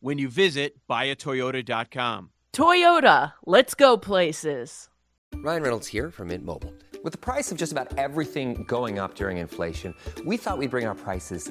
when you visit buyatoyota.com. Toyota, let's go places. Ryan Reynolds here from Mint Mobile. With the price of just about everything going up during inflation, we thought we'd bring our prices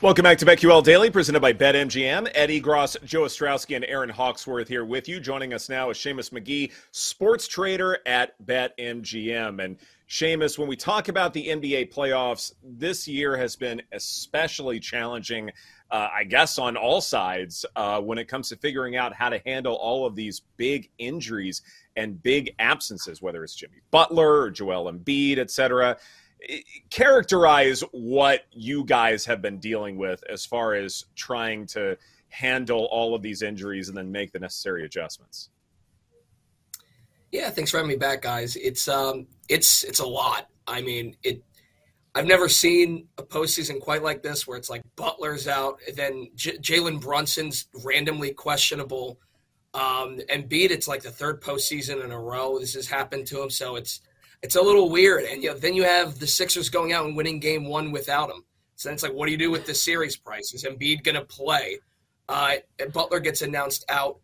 Welcome back to BetQL Daily, presented by BetMGM. Eddie Gross, Joe Ostrowski, and Aaron Hawksworth here with you. Joining us now is Seamus Magee, sports trader at BetMGM. And Seamus, when we talk about the NBA playoffs, this year has been especially challenging, uh, I guess, on all sides uh, when it comes to figuring out how to handle all of these big injuries and big absences, whether it's Jimmy Butler or Joel Embiid, et cetera characterize what you guys have been dealing with as far as trying to handle all of these injuries and then make the necessary adjustments. Yeah, thanks for having me back, guys. It's um, it's it's a lot. I mean, it. I've never seen a postseason quite like this, where it's like Butler's out, then J- Jalen Brunson's randomly questionable. Um, Embiid it's like the third postseason in a row this has happened to him. So it's it's a little weird. And you know, then you have the Sixers going out and winning game one without him. So then it's like, what do you do with the series price? Is Embiid going to play? Uh, Butler gets announced out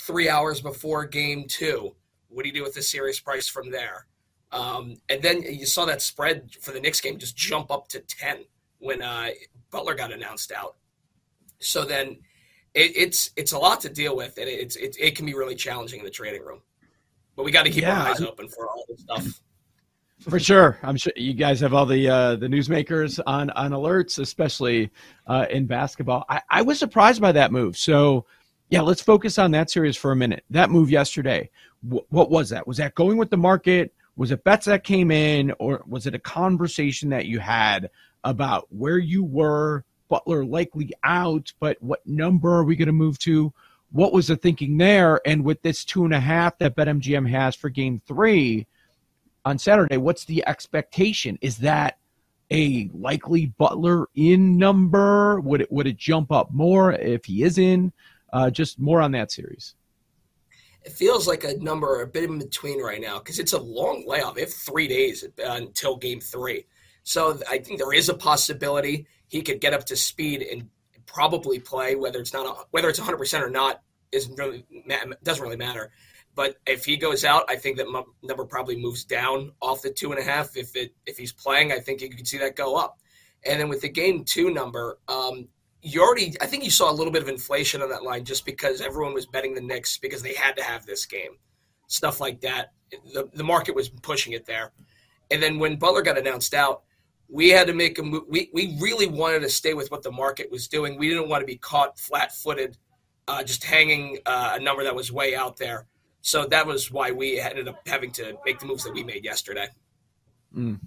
three hours before game two. What do you do with the series price from there? Um, and then you saw that spread for the Knicks game just jump up to 10 when uh, Butler got announced out. So then it, it's it's a lot to deal with, and it's it, it can be really challenging in the trading room. But we got to keep yeah. our eyes open for all this stuff. For sure, I'm sure you guys have all the uh, the newsmakers on on alerts, especially uh, in basketball. I, I was surprised by that move. So, yeah, let's focus on that series for a minute. That move yesterday, wh- what was that? Was that going with the market? Was it bets that came in, or was it a conversation that you had about where you were? Butler likely out, but what number are we going to move to? What was the thinking there? And with this two and a half that BetMGM has for Game Three on Saturday, what's the expectation? Is that a likely Butler in number? Would it would it jump up more if he is in? Uh, just more on that series. It feels like a number a bit in between right now because it's a long layoff. They have three days until Game Three, so I think there is a possibility he could get up to speed and probably play. Whether it's not a, whether it's 100 percent or not is really doesn't really matter. But if he goes out, I think that number probably moves down off the two and a half. If it if he's playing, I think you can see that go up. And then with the game two number, um, you already I think you saw a little bit of inflation on that line just because everyone was betting the Knicks because they had to have this game, stuff like that. The the market was pushing it there. And then when Butler got announced out, we had to make a move. We we really wanted to stay with what the market was doing. We didn't want to be caught flat footed, uh, just hanging uh, a number that was way out there. So that was why we ended up having to make the moves that we made yesterday. Mm.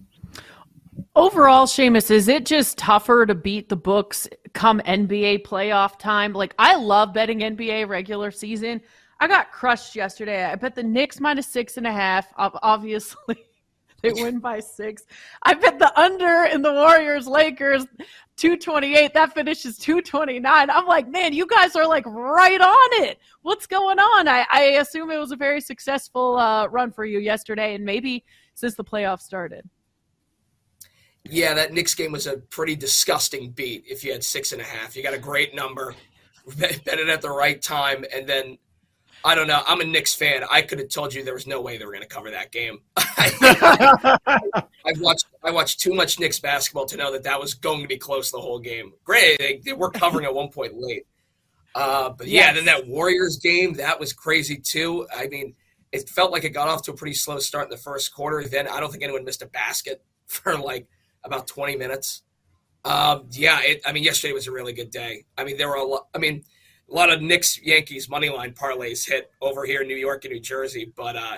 Overall, Seamus, is it just tougher to beat the books come NBA playoff time? Like, I love betting NBA regular season. I got crushed yesterday. I bet the Knicks minus six and a half. Obviously, they win by six. I bet the under in the Warriors Lakers 228. That finishes 229. I'm like, man, you guys are like right on it. What's going on? I, I assume it was a very successful uh, run for you yesterday and maybe since the playoffs started. Yeah, that Knicks game was a pretty disgusting beat. If you had six and a half, you got a great number, bet it at the right time, and then I don't know. I'm a Knicks fan. I could have told you there was no way they were going to cover that game. I've watched I watched too much Knicks basketball to know that that was going to be close the whole game. Great, they, they were covering at one point late. Uh, but yeah, yes. then that Warriors game that was crazy too. I mean, it felt like it got off to a pretty slow start in the first quarter. Then I don't think anyone missed a basket for like about 20 minutes. Um, yeah, it, I mean, yesterday was a really good day. I mean, there were a lot. I mean a lot of Knicks Yankees money line parlays hit over here in New York and New Jersey, but uh,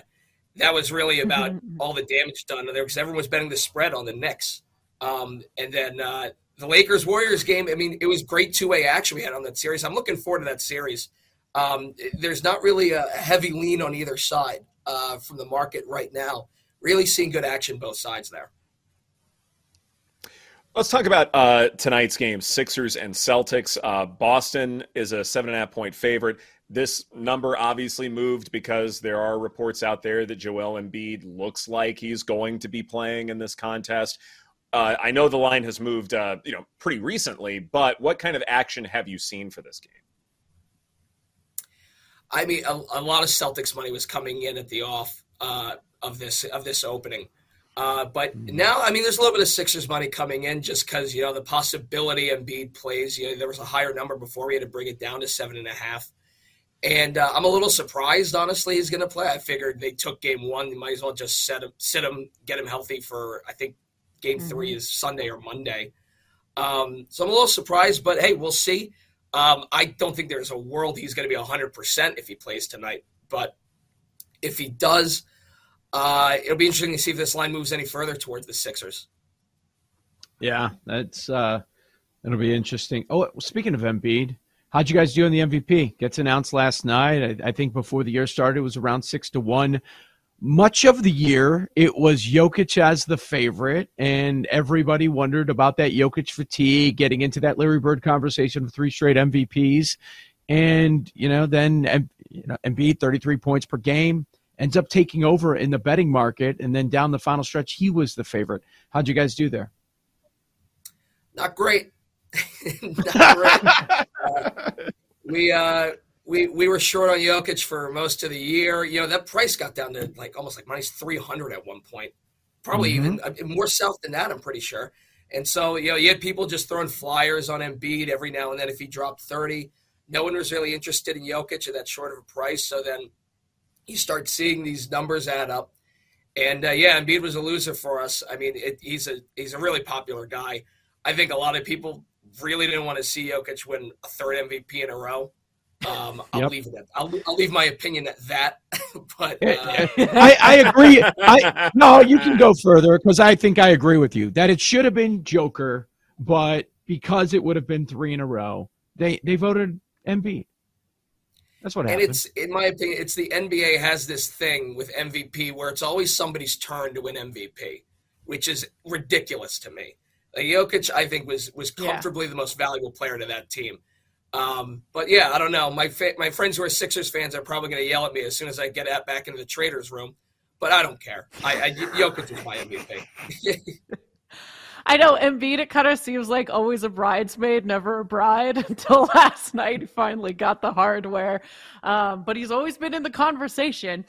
that was really about mm-hmm. all the damage done there because everyone was betting the spread on the Knicks. Um, and then uh, the Lakers Warriors game. I mean, it was great two way action we had on that series. I'm looking forward to that series. Um, there's not really a heavy lean on either side uh, from the market right now. Really seeing good action both sides there. Let's talk about uh, tonight's game Sixers and Celtics. Uh, Boston is a seven and a half point favorite. This number obviously moved because there are reports out there that Joel Embiid looks like he's going to be playing in this contest. Uh, I know the line has moved, uh, you know, pretty recently, but what kind of action have you seen for this game? I mean, a, a lot of Celtics money was coming in at the off uh, of this of this opening. Uh, but now, I mean, there's a little bit of Sixers money coming in just because, you know, the possibility Embiid plays, you know, there was a higher number before. We had to bring it down to seven and a half. And uh, I'm a little surprised, honestly, he's going to play. I figured they took game one. You might as well just set him, sit him, get him healthy for, I think, game mm-hmm. three is Sunday or Monday. Um, so I'm a little surprised, but hey, we'll see. Um, I don't think there's a world he's going to be 100% if he plays tonight. But if he does – uh, it'll be interesting to see if this line moves any further towards the Sixers. Yeah, that's uh, it'll be interesting. Oh, speaking of Embiid, how'd you guys do in the MVP? Gets announced last night. I, I think before the year started, it was around six to one. Much of the year, it was Jokic as the favorite, and everybody wondered about that Jokic fatigue, getting into that Larry Bird conversation of three straight MVPs, and you know then you know Embiid thirty three points per game ends up taking over in the betting market, and then down the final stretch, he was the favorite. How'd you guys do there? Not great. Not great. uh, we uh, we we were short on Jokic for most of the year. You know that price got down to like almost like minus three hundred at one point, probably mm-hmm. even uh, more south than that. I'm pretty sure. And so you know you had people just throwing flyers on Embiid every now and then if he dropped thirty. No one was really interested in Jokic at that short of a price. So then you start seeing these numbers add up. And uh, yeah, Embiid was a loser for us. I mean, it, he's a he's a really popular guy. I think a lot of people really didn't want to see Jokic win a third MVP in a row. Um, I'll yep. leave it. I'll, I'll leave my opinion at that. but uh... I, I, agree. I, no, you can go further because I think I agree with you that it should have been Joker, but because it would have been three in a row, they they voted Embiid. That's what happened. And it's, in my opinion, it's the NBA has this thing with MVP where it's always somebody's turn to win MVP, which is ridiculous to me. Like Jokic, I think was was comfortably yeah. the most valuable player to that team. Um, but yeah, I don't know. My fa- my friends who are Sixers fans are probably going to yell at me as soon as I get at back into the traders room. But I don't care. I, I Jokic is my MVP. I know Embiid, it kind of seems like always a bridesmaid, never a bride until last night. He finally got the hardware. Um, but he's always been in the conversation.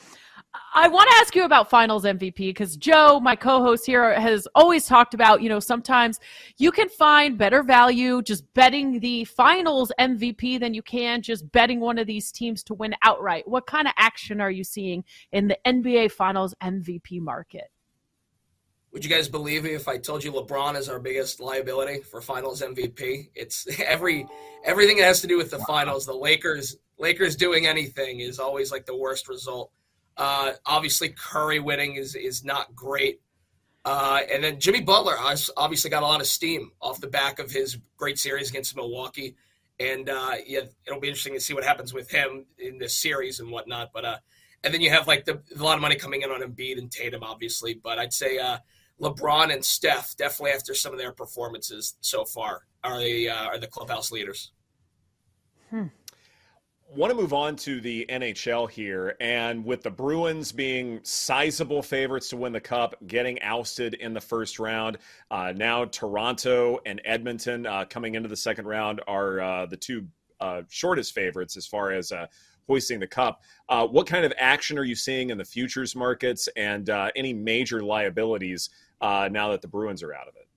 I want to ask you about finals MVP because Joe, my co host here, has always talked about, you know, sometimes you can find better value just betting the finals MVP than you can just betting one of these teams to win outright. What kind of action are you seeing in the NBA finals MVP market? Would you guys believe me if I told you LeBron is our biggest liability for Finals MVP? It's every everything that has to do with the finals. The Lakers Lakers doing anything is always like the worst result. Uh, obviously, Curry winning is is not great. Uh, and then Jimmy Butler obviously got a lot of steam off the back of his great series against Milwaukee. And uh, yeah, it'll be interesting to see what happens with him in this series and whatnot. But uh, and then you have like the, a lot of money coming in on Embiid and Tatum, obviously. But I'd say uh, LeBron and Steph definitely after some of their performances so far are the uh, are the clubhouse leaders. Hmm. want to move on to the NHL here. And with the Bruins being sizable favorites to win the Cup, getting ousted in the first round, uh, now Toronto and Edmonton uh, coming into the second round are uh, the two uh, shortest favorites as far as uh, hoisting the Cup. Uh, what kind of action are you seeing in the futures markets and any major liabilities Uh, now that the Bruins are out of it?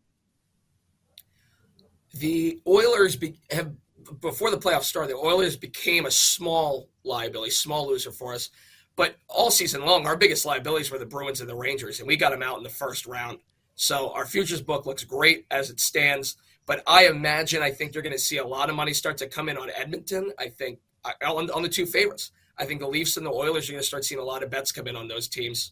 The Oilers be- have before the playoffs started, the Oilers became a small liability, small loser for us. But all season long, our biggest liabilities were the Bruins and the Rangers, and we got them out in the first round. So our futures book looks great as it stands. But I imagine, I think you're going to see a lot of money start to come in on Edmonton. I think uh, on, on the two favorites. I think the Leafs and the Oilers are going to start seeing a lot of bets come in on those teams.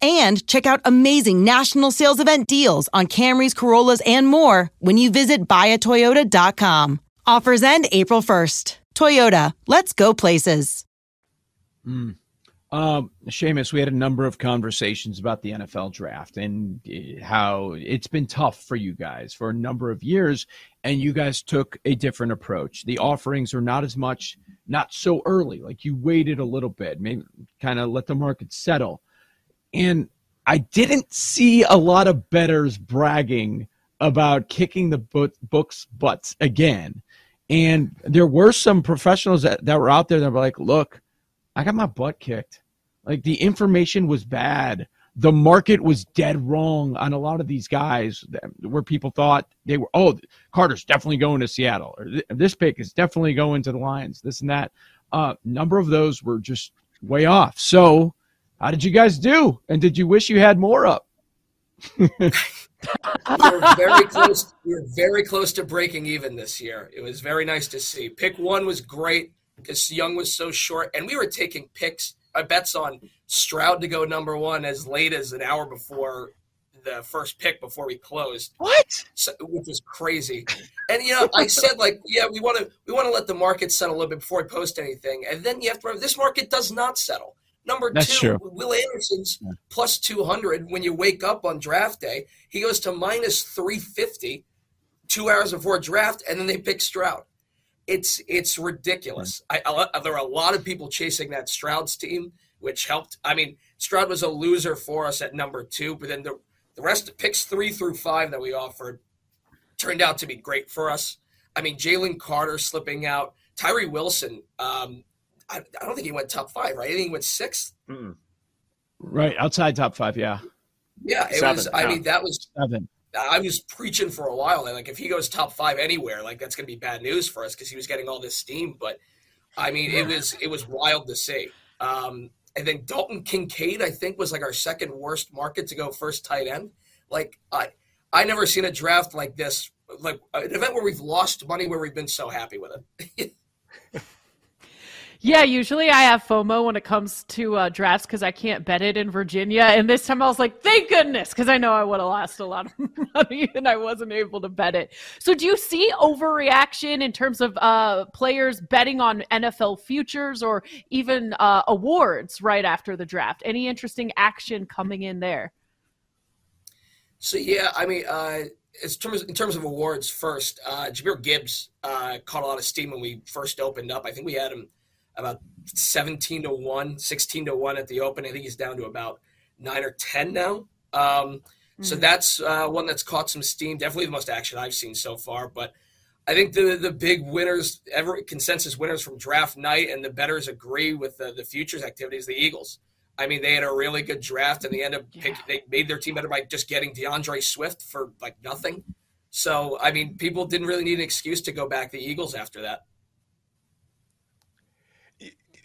and check out amazing national sales event deals on Camrys, Corollas, and more when you visit buyatoyota.com. Offers end April 1st. Toyota, let's go places. Mm. Um, Seamus, we had a number of conversations about the NFL draft and eh, how it's been tough for you guys for a number of years, and you guys took a different approach. The offerings are not as much, not so early. Like you waited a little bit, maybe kind of let the market settle and I didn't see a lot of betters bragging about kicking the books butts again. And there were some professionals that, that were out there that were like, look, I got my butt kicked. Like the information was bad. The market was dead wrong on a lot of these guys where people thought they were, oh, Carter's definitely going to Seattle, or this pick is definitely going to the Lions, this and that. Uh, number of those were just way off. So how did you guys do? And did you wish you had more up? we were very close. We were very close to breaking even this year. It was very nice to see. Pick one was great because Young was so short, and we were taking picks, uh, bets on Stroud to go number one as late as an hour before the first pick before we closed. What? So, which was crazy. And you know, I said like, yeah, we want to we want to let the market settle a little bit before we post anything. And then you have to remember this market does not settle. Number That's two, true. Will Anderson's plus two hundred. When you wake up on draft day, he goes to minus three fifty two hours before draft, and then they pick Stroud. It's it's ridiculous. I, I, there are a lot of people chasing that Stroud's team, which helped. I mean, Stroud was a loser for us at number two, but then the the rest of picks three through five that we offered turned out to be great for us. I mean, Jalen Carter slipping out, Tyree Wilson. Um, I, I don't think he went top five, right? I think he went sixth. Mm-mm. Right outside top five. Yeah. Yeah, it Seven, was. I yeah. mean, that was Seven. I was preaching for a while. Like, if he goes top five anywhere, like that's going to be bad news for us because he was getting all this steam. But I mean, it was it was wild to see. Um, and then Dalton Kincaid, I think, was like our second worst market to go first tight end. Like I, I never seen a draft like this, like an event where we've lost money where we've been so happy with it. Yeah, usually I have FOMO when it comes to uh, drafts because I can't bet it in Virginia. And this time I was like, thank goodness, because I know I would have lost a lot of money and I wasn't able to bet it. So, do you see overreaction in terms of uh, players betting on NFL futures or even uh, awards right after the draft? Any interesting action coming in there? So yeah, I mean, uh, as terms in terms of awards, first, uh, Jahmyr Gibbs uh, caught a lot of steam when we first opened up. I think we had him about 17 to 1, 16 to 1 at the open. I think he's down to about 9 or 10 now. Um, So that's uh, one that's caught some steam. Definitely the most action I've seen so far. But I think the the big winners, ever consensus winners from draft night, and the betters agree with the, the futures activities. The Eagles. I mean, they had a really good draft, and they ended up pick, they made their team better by just getting D'Andre Swift for like nothing. So I mean, people didn't really need an excuse to go back the Eagles after that.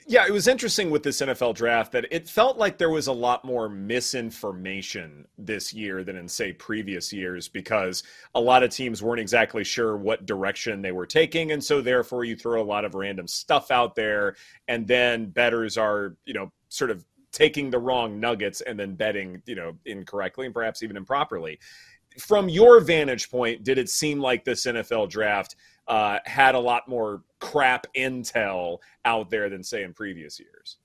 Yeah, it was interesting with this NFL draft that it felt like there was a lot more misinformation this year than in, say, previous years because a lot of teams weren't exactly sure what direction they were taking. And so, therefore, you throw a lot of random stuff out there, and then betters are, you know, sort of taking the wrong nuggets and then betting, you know, incorrectly and perhaps even improperly. From your vantage point, did it seem like this NFL draft uh, had a lot more crap intel out there than say in previous years.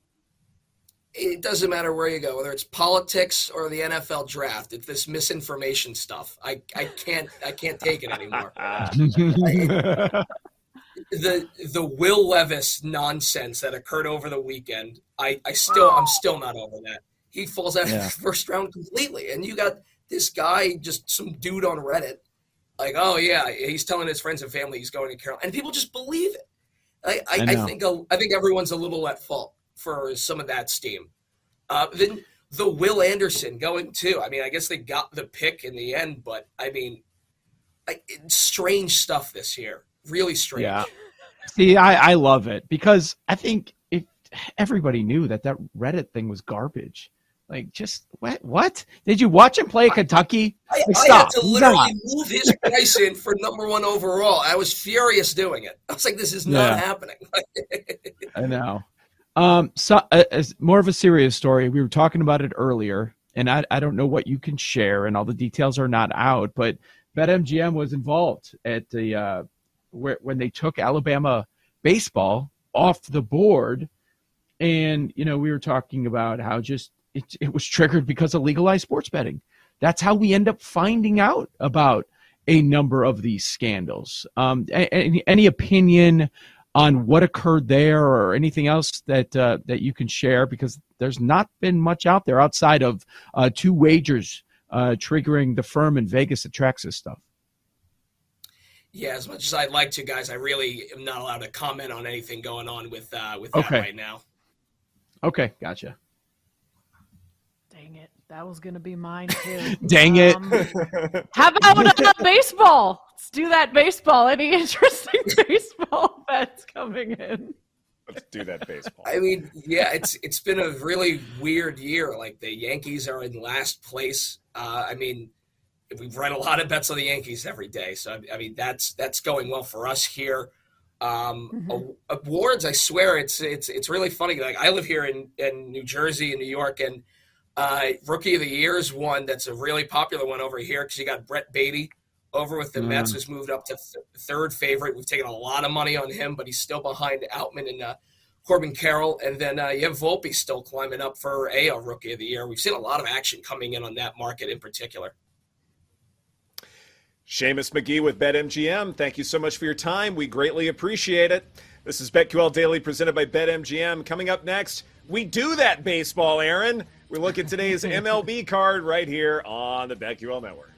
It doesn't matter where you go, whether it's politics or the NFL draft. It's this misinformation stuff. I, I can't I can't take it anymore. the the Will Levis nonsense that occurred over the weekend. I, I still I'm still not over that. He falls out Yeah. of the first round completely, and you got this guy, just some dude on Reddit, like, oh yeah, he's telling his friends and family he's going to Carolina, and people just believe it. I, I, I I, think I think everyone's a little at fault for some of that steam. Uh, then the Will Anderson going too. I mean, I guess they got the pick in the end, but I mean, I, strange stuff this year. Really strange. Yeah. See, I, I love it because I think it, everybody knew that that Reddit thing was garbage. Like, just what? What did you watch him play Kentucky? I, Like, I had to literally Stop. move his price in for number one overall. I was furious doing it. I was like, this is not Yeah. happening. I know. Um, so uh, as more of a serious story, we were talking about it earlier, and I, I don't know what you can share, and all the details are not out, but BetMGM was involved at the uh, where when they took Alabama baseball off the board, and you know we were talking about how just it, it was triggered because of legalized sports betting. That's how we end up finding out about a number of these scandals. Um, any, any opinion on what occurred there or anything else that uh, that you can share because there's not been much out there outside of uh, two wagers uh, triggering the firm in Vegas that tracks this stuff. yeah, as much as I'd like to, guys, I really am not allowed to comment on anything going on with uh, with that Okay. right now. Okay, gotcha. Dang it. That was going to be mine too. Dang it. Um, how about uh, baseball? Let's do that baseball. Any interesting baseball bets coming in? Let's do that baseball. I mean, yeah, it's it's been a really weird year. Like the Yankees are in last place. Uh, I mean, we've run a lot of bets on the Yankees every day, so I, I mean that's that's going well for us here. Um, a- Awards, I swear, it's it's it's really funny. Like I live here in in New Jersey and New York, and Uh, Rookie of the Year is one that's a really popular one over here because you got Brett Baty over with the Mm. Mets, who's moved up to th- third favorite. We've taken a lot of money on him, but he's still behind Outman and uh, Corbin Carroll. And then uh, you have Volpe still climbing up for AL Rookie of the Year. We've seen a lot of action coming in on that market in particular. Seamus Magee with BetMGM. Thank you so much for your time. We greatly appreciate it. This is BetQL Daily presented by BetMGM. Coming up next, we do that baseball, Aaron. We look at today's MLB card right here on the BetQL Network.